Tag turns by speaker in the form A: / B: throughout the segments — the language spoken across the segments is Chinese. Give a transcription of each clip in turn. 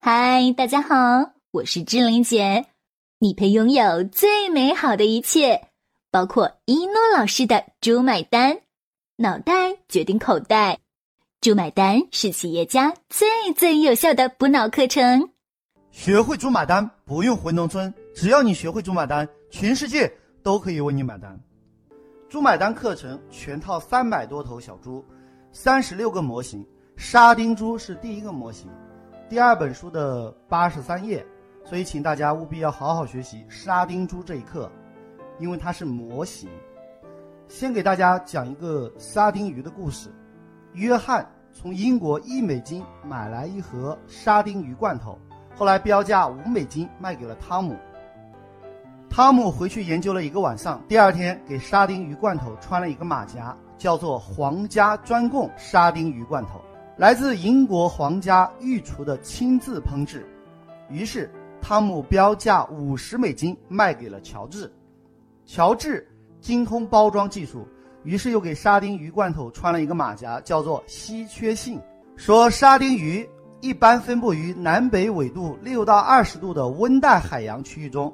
A: 嗨，大家好，我是志玲姐。你配拥有最美好的一切，包括一诺老师的“猪买单”，脑袋决定口袋，“猪买单”是企业家最最有效的补脑课程。
B: 学会“猪买单”，不用回农村，只要你学会“猪买单”，全世界都可以为你买单。“猪买单”课程全套三百多头小猪，三十六个模型，沙丁猪是第一个模型。第二本书的八十三页，所以请大家务必要好好学习沙丁猪这一课，因为它是模型。先给大家讲一个沙丁鱼的故事。约翰从英国一美金买来一盒沙丁鱼罐头，后来标价五美金卖给了汤姆。汤姆回去研究了一个晚上，第二天给沙丁鱼罐头穿了一个马甲，叫做“皇家专供沙丁鱼罐头”。来自英国皇家御厨的亲自烹制，于是汤姆标价五十美金卖给了乔治。乔治精通包装技术，于是又给沙丁鱼罐头穿了一个马甲，叫做稀缺性。说沙丁鱼一般分布于南北纬度六到二十度的温带海洋区域中，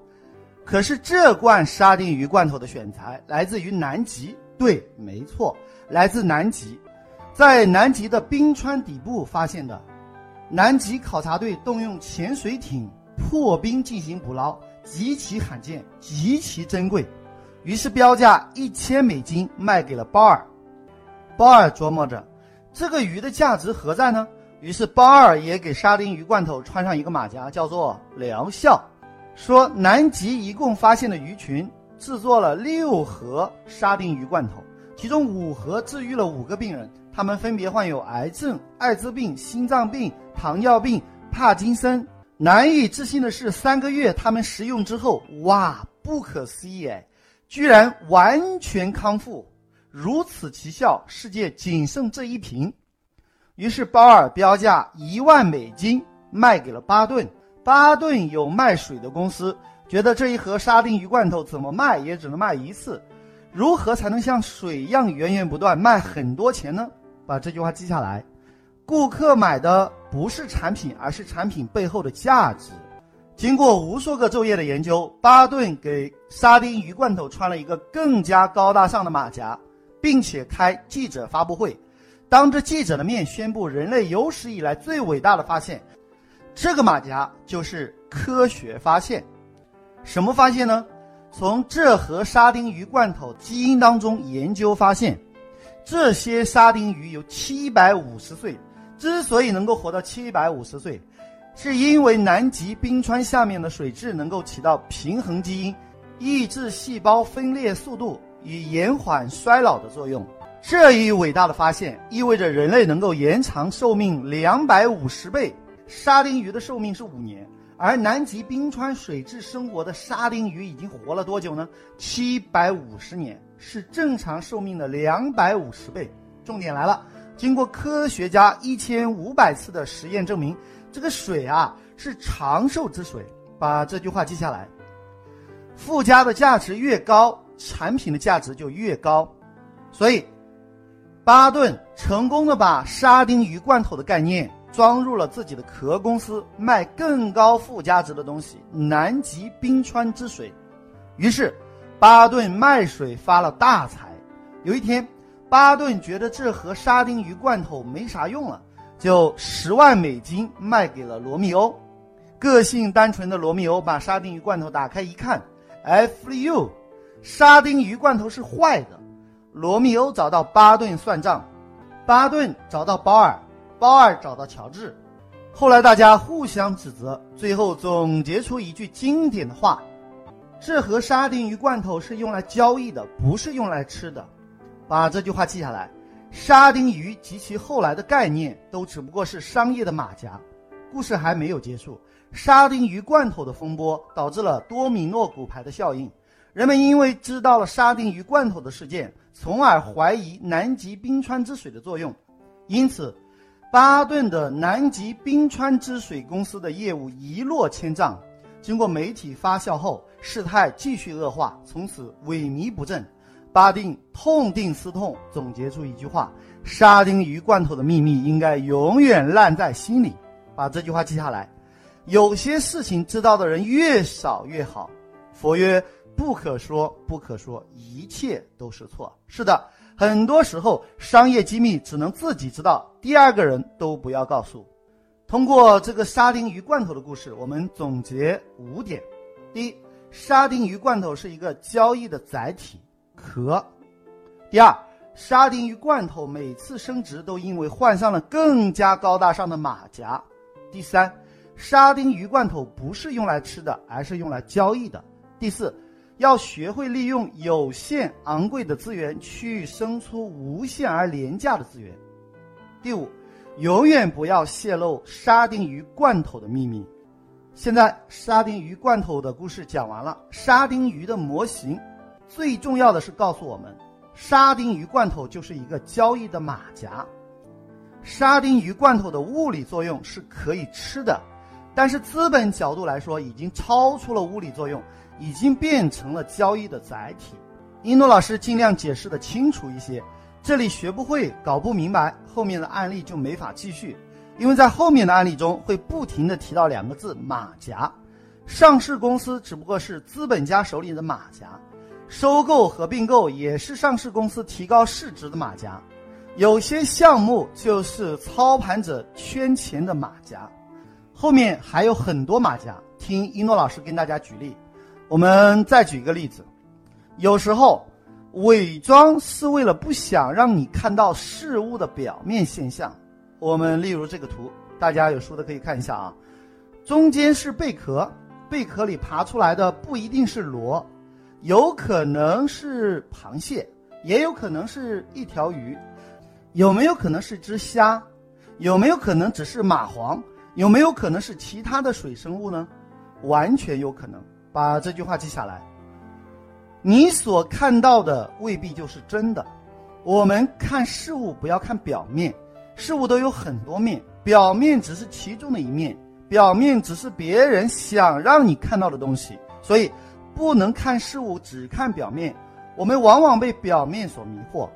B: 可是这罐沙丁鱼罐头的选材来自于南极。对，没错，来自南极。在南极的冰川底部发现的，南极考察队动用潜水艇破冰进行捕捞，极其罕见，极其珍贵，于是标价一千美金卖给了鲍尔。鲍尔琢磨着，这个鱼的价值何在呢？于是鲍尔也给沙丁鱼罐头穿上一个马甲，叫做疗效，说南极一共发现的鱼群制作了六盒沙丁鱼罐头，其中五盒治愈了五个病人。他们分别患有癌症、艾滋病、心脏病、糖尿病、帕金森。难以置信的是，三个月他们食用之后，哇，不可思议哎，居然完全康复！如此奇效，世界仅剩这一瓶。于是鲍尔标价一万美金卖给了巴顿。巴顿有卖水的公司，觉得这一盒沙丁鱼罐头怎么卖也只能卖一次，如何才能像水一样源源不断卖很多钱呢？把这句话记下来，顾客买的不是产品，而是产品背后的价值。经过无数个昼夜的研究，巴顿给沙丁鱼罐头穿了一个更加高大上的马甲，并且开记者发布会，当着记者的面宣布人类有史以来最伟大的发现。这个马甲就是科学发现。什么发现呢？从这盒沙丁鱼罐头基因当中研究发现。这些沙丁鱼有七百五十岁，之所以能够活到七百五十岁，是因为南极冰川下面的水质能够起到平衡基因、抑制细胞分裂速度与延缓衰老的作用。这一伟大的发现意味着人类能够延长寿命两百五十倍。沙丁鱼的寿命是五年，而南极冰川水质生活的沙丁鱼已经活了多久呢？七百五十年。是正常寿命的两百五十倍。重点来了，经过科学家一千五百次的实验证明，这个水啊是长寿之水。把这句话记下来。附加的价值越高，产品的价值就越高。所以，巴顿成功的把沙丁鱼罐头的概念装入了自己的壳公司，卖更高附加值的东西——南极冰川之水。于是。巴顿卖水发了大财。有一天，巴顿觉得这盒沙丁鱼罐头没啥用了，就十万美金卖给了罗密欧。个性单纯的罗密欧把沙丁鱼罐头打开一看，F U，沙丁鱼罐头是坏的。罗密欧找到巴顿算账，巴顿找到保尔，保尔找到乔治。后来大家互相指责，最后总结出一句经典的话。这盒沙丁鱼罐头是用来交易的，不是用来吃的。把这句话记下来。沙丁鱼及其后来的概念都只不过是商业的马甲。故事还没有结束。沙丁鱼罐头的风波导致了多米诺骨牌的效应。人们因为知道了沙丁鱼罐头的事件，从而怀疑南极冰川之水的作用。因此，巴顿的南极冰川之水公司的业务一落千丈。经过媒体发酵后，事态继续恶化，从此萎靡不振。巴定痛定思痛，总结出一句话：“沙丁鱼罐头的秘密应该永远烂在心里。”把这句话记下来。有些事情知道的人越少越好。佛曰：不可说，不可说，一切都是错。是的，很多时候商业机密只能自己知道，第二个人都不要告诉。通过这个沙丁鱼罐头的故事，我们总结五点：第一，沙丁鱼罐头是一个交易的载体壳；第二，沙丁鱼罐头每次升值都因为换上了更加高大上的马甲；第三，沙丁鱼罐头不是用来吃的，而是用来交易的；第四，要学会利用有限昂贵的资源去生出无限而廉价的资源；第五。永远不要泄露沙丁鱼罐头的秘密。现在沙丁鱼罐头的故事讲完了，沙丁鱼的模型最重要的是告诉我们，沙丁鱼罐头就是一个交易的马甲。沙丁鱼罐头的物理作用是可以吃的，但是资本角度来说，已经超出了物理作用，已经变成了交易的载体。一诺老师尽量解释的清楚一些。这里学不会、搞不明白，后面的案例就没法继续，因为在后面的案例中会不停的提到两个字“马甲”。上市公司只不过是资本家手里的马甲，收购和并购也是上市公司提高市值的马甲，有些项目就是操盘者圈钱的马甲。后面还有很多马甲，听一诺老师跟大家举例。我们再举一个例子，有时候。伪装是为了不想让你看到事物的表面现象。我们例如这个图，大家有书的可以看一下啊。中间是贝壳，贝壳里爬出来的不一定是螺，有可能是螃蟹，也有可能是一条鱼，有没有可能是只虾？有没有可能只是蚂蟥？有没有可能是其他的水生物呢？完全有可能。把这句话记下来。你所看到的未必就是真的。我们看事物不要看表面，事物都有很多面，表面只是其中的一面，表面只是别人想让你看到的东西。所以，不能看事物只看表面。我们往往被表面所迷惑。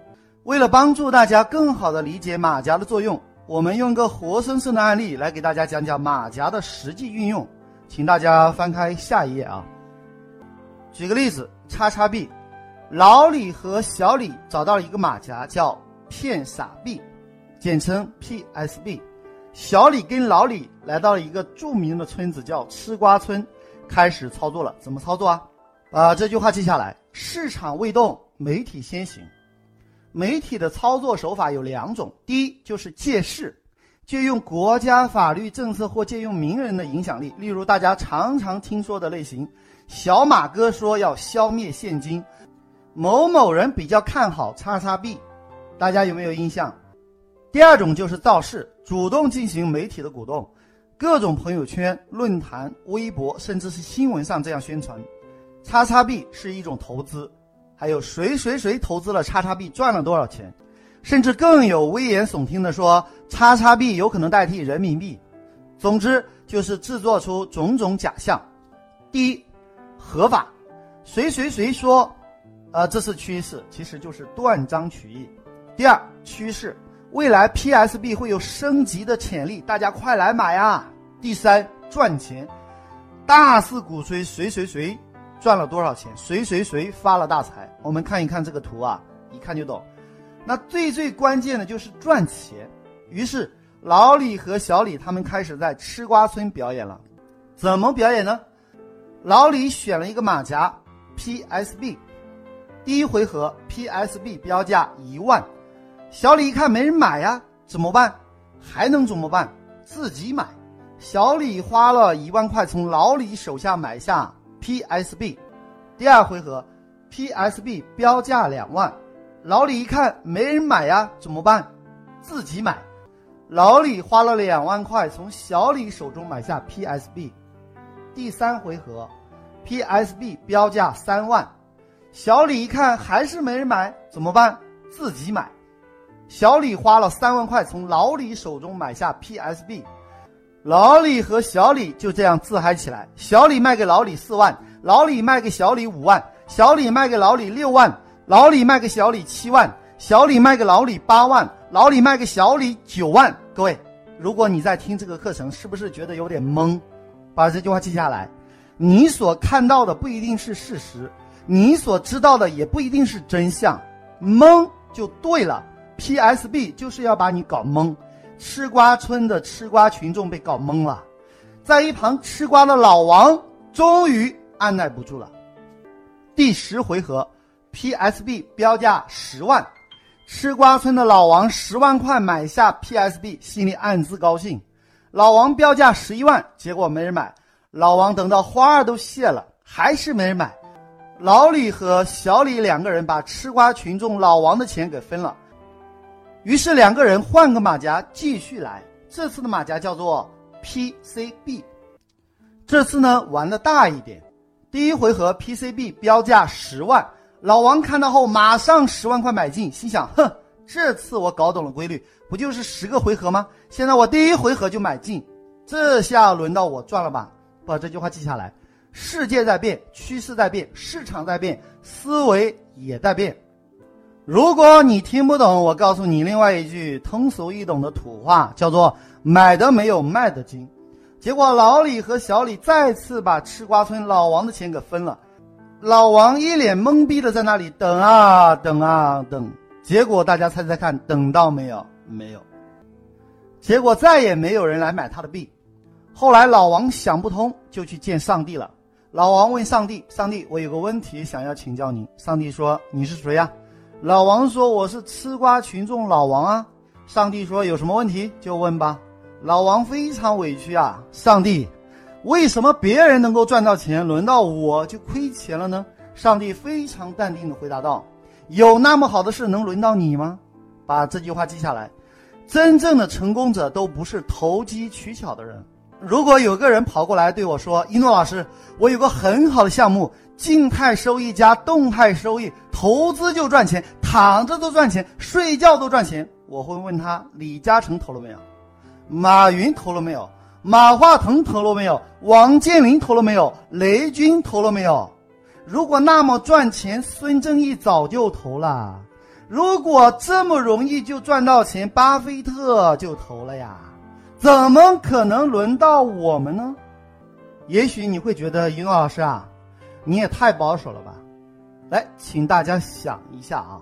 B: 为了帮助大家更好的理解马甲的作用，我们用个活生生的案例来给大家讲讲马甲的实际运用。请大家翻开下一页啊。举个例子。叉叉 B，老李和小李找到了一个马甲，叫骗傻币，简称 PSB。小李跟老李来到了一个著名的村子，叫吃瓜村，开始操作了。怎么操作啊？把这句话记下来：市场未动，媒体先行。媒体的操作手法有两种，第一就是借势，借用国家法律政策或借用名人的影响力，例如大家常常听说的类型。小马哥说要消灭现金，某某人比较看好叉叉币，大家有没有印象？第二种就是造势，主动进行媒体的鼓动，各种朋友圈、论坛、微博，甚至是新闻上这样宣传。叉叉币是一种投资，还有谁谁谁投资了叉叉币赚了多少钱，甚至更有危言耸听的说叉叉币有可能代替人民币。总之就是制作出种种假象。第一。合法，谁谁谁说，呃，这是趋势，其实就是断章取义。第二，趋势，未来 PSB 会有升级的潜力，大家快来买啊！第三，赚钱，大肆鼓吹谁谁谁赚了多少钱，谁谁谁发了大财。我们看一看这个图啊，一看就懂。那最最关键的就是赚钱。于是老李和小李他们开始在吃瓜村表演了，怎么表演呢？老李选了一个马甲，PSB，第一回合 PSB 标价一万，小李一看没人买呀，怎么办？还能怎么办？自己买。小李花了一万块从老李手下买下 PSB，第二回合 PSB 标价两万，老李一看没人买呀，怎么办？自己买。老李花了两万块从小李手中买下 PSB。第三回合，PSB 标价三万，小李一看还是没人买，怎么办？自己买。小李花了三万块从老李手中买下 PSB，老李和小李就这样自嗨起来。小李卖给老李四万，老李卖给小李五万，小李卖给老李六万，老李卖给小李七万，小李卖给老李八万，老李卖给小李九万。各位，如果你在听这个课程，是不是觉得有点懵？把这句话记下来。你所看到的不一定是事实，你所知道的也不一定是真相。懵就对了，PSB 就是要把你搞懵。吃瓜村的吃瓜群众被搞懵了，在一旁吃瓜的老王终于按耐不住了。第十回合，PSB 标价十万，吃瓜村的老王十万块买下 PSB，心里暗自高兴。老王标价十一万，结果没人买。老王等到花儿都谢了，还是没人买。老李和小李两个人把吃瓜群众老王的钱给分了。于是两个人换个马甲继续来，这次的马甲叫做 PCB。这次呢玩的大一点，第一回合 PCB 标价十万，老王看到后马上十万块买进，心想：哼，这次我搞懂了规律，不就是十个回合吗？现在我第一回合就买进，这下轮到我赚了吧？把这句话记下来：世界在变，趋势在变，市场在变，思维也在变。如果你听不懂，我告诉你另外一句通俗易懂的土话，叫做“买的没有卖的精”。结果老李和小李再次把吃瓜村老王的钱给分了，老王一脸懵逼的在那里等啊等啊等。结果大家猜猜看，等到没有？没有。结果再也没有人来买他的币。后来老王想不通，就去见上帝了。老王问上帝：“上帝，我有个问题想要请教您。”上帝说：“你是谁呀？”老王说：“我是吃瓜群众老王啊。”上帝说：“有什么问题就问吧。”老王非常委屈啊！上帝，为什么别人能够赚到钱，轮到我就亏钱了呢？上帝非常淡定地回答道：“有那么好的事能轮到你吗？”把这句话记下来。真正的成功者都不是投机取巧的人。如果有个人跑过来对我说：“一诺老师，我有个很好的项目。”静态收益加动态收益，投资就赚钱，躺着都赚钱，睡觉都赚钱。我会问他：李嘉诚投了没有？马云投了没有？马化腾投了没有？王健林投了没有？雷军投了没有？如果那么赚钱，孙正义早就投了；如果这么容易就赚到钱，巴菲特就投了呀。怎么可能轮到我们呢？也许你会觉得，云老师啊。你也太保守了吧！来，请大家想一下啊，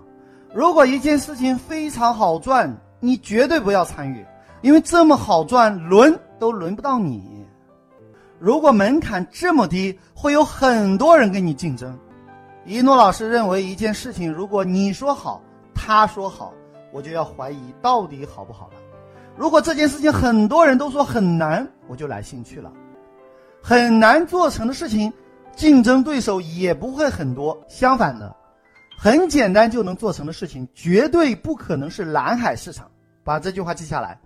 B: 如果一件事情非常好赚，你绝对不要参与，因为这么好赚，轮都轮不到你。如果门槛这么低，会有很多人跟你竞争。一诺老师认为，一件事情如果你说好，他说好，我就要怀疑到底好不好了。如果这件事情很多人都说很难，我就来兴趣了。很难做成的事情。竞争对手也不会很多，相反的，很简单就能做成的事情，绝对不可能是蓝海市场。把这句话记下来。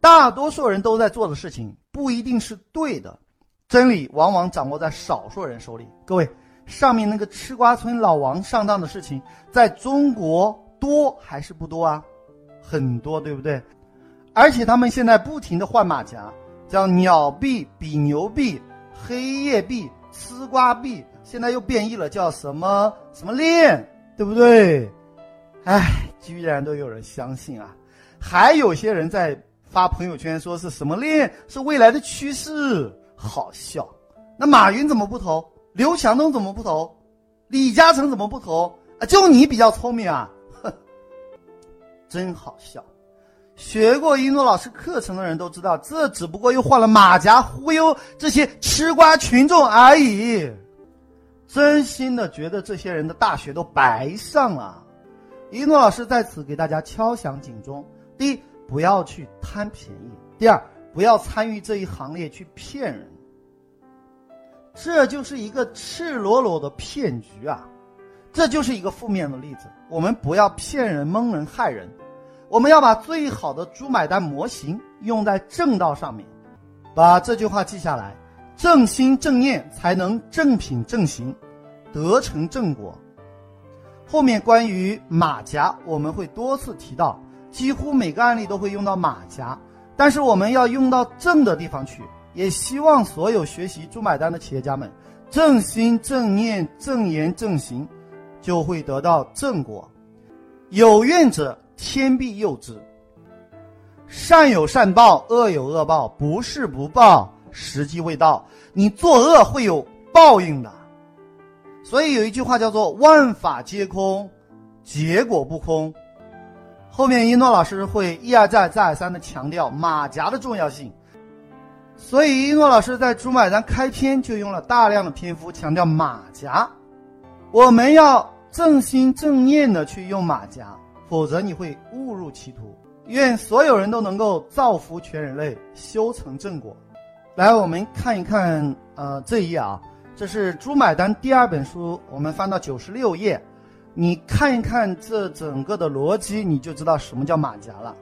B: 大多数人都在做的事情不一定是对的，真理往往掌握在少数人手里。各位，上面那个吃瓜村老王上当的事情，在中国多还是不多啊？很多，对不对？而且他们现在不停的换马甲，叫鸟币、比牛币、黑夜币。吃瓜币现在又变异了，叫什么什么链，对不对？哎，居然都有人相信啊！还有些人在发朋友圈说是什么链是未来的趋势，好笑。那马云怎么不投？刘强东怎么不投？李嘉诚怎么不投？啊，就你比较聪明啊！哼，真好笑。学过一诺老师课程的人都知道，这只不过又换了马甲忽悠这些吃瓜群众而已。真心的觉得这些人的大学都白上了。一诺老师在此给大家敲响警钟：第一，不要去贪便宜；第二，不要参与这一行列去骗人。这就是一个赤裸裸的骗局啊！这就是一个负面的例子。我们不要骗人、蒙人、害人。我们要把最好的猪买单模型用在正道上面，把这句话记下来：正心正念才能正品正行，得成正果。后面关于马甲，我们会多次提到，几乎每个案例都会用到马甲，但是我们要用到正的地方去。也希望所有学习猪买单的企业家们，正心正念正言正行，就会得到正果。有愿者。天必佑之，善有善报，恶有恶报，不是不报，时机未到，你作恶会有报应的。所以有一句话叫做“万法皆空，结果不空”。后面一诺老师会一而再、再而三的强调马甲的重要性。所以一诺老师在《朱买单》开篇就用了大量的篇幅强调马甲。我们要正心正念的去用马甲，否则你会误入歧途。愿所有人都能够造福全人类，修成正果。来，我们看一看，呃，这一页啊，这是《朱买单》第二本书，我们翻到九十六页，你看一看这整个的逻辑，你就知道什么叫马甲了。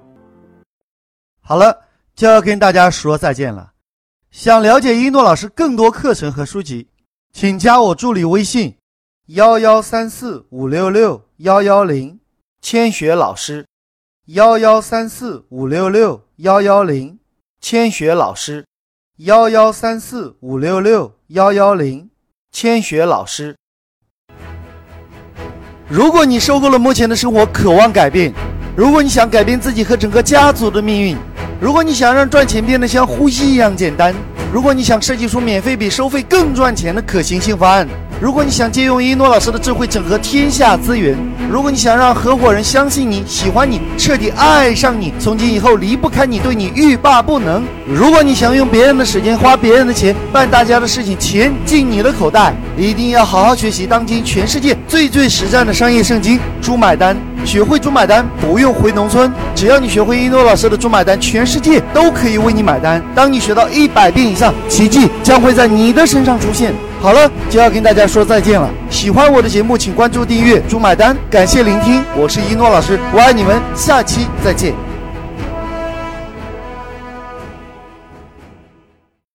B: 好了，就要跟大家说再见了。想了解一诺老师更多课程和书籍，请加我助理微信：幺幺三四五六六幺幺零，千雪老师。幺幺三四五六六幺幺零，千雪老师。幺幺三四五六六幺幺零，千雪老师。如果你受够了目前的生活，渴望改变；如果你想改变自己和整个家族的命运；如果你想让赚钱变得像呼吸一样简单；如果你想设计出免费比收费更赚钱的可行性方案。如果你想借用一诺老师的智慧整合天下资源，如果你想让合伙人相信你、喜欢你、彻底爱上你，从今以后离不开你，对你欲罢不能；如果你想用别人的时间、花别人的钱办大家的事情，钱进你的口袋，一定要好好学习当今全世界最最实战的商业圣经《猪买单》，学会猪买单不用回农村，只要你学会一诺老师的猪买单，全世界都可以为你买单。当你学到一百遍以上，奇迹将会在你的身上出现。好了，就要跟大家说再见了。喜欢我的节目，请关注订阅“猪买单”。感谢聆听，我是一诺老师，我爱你们，下期再见。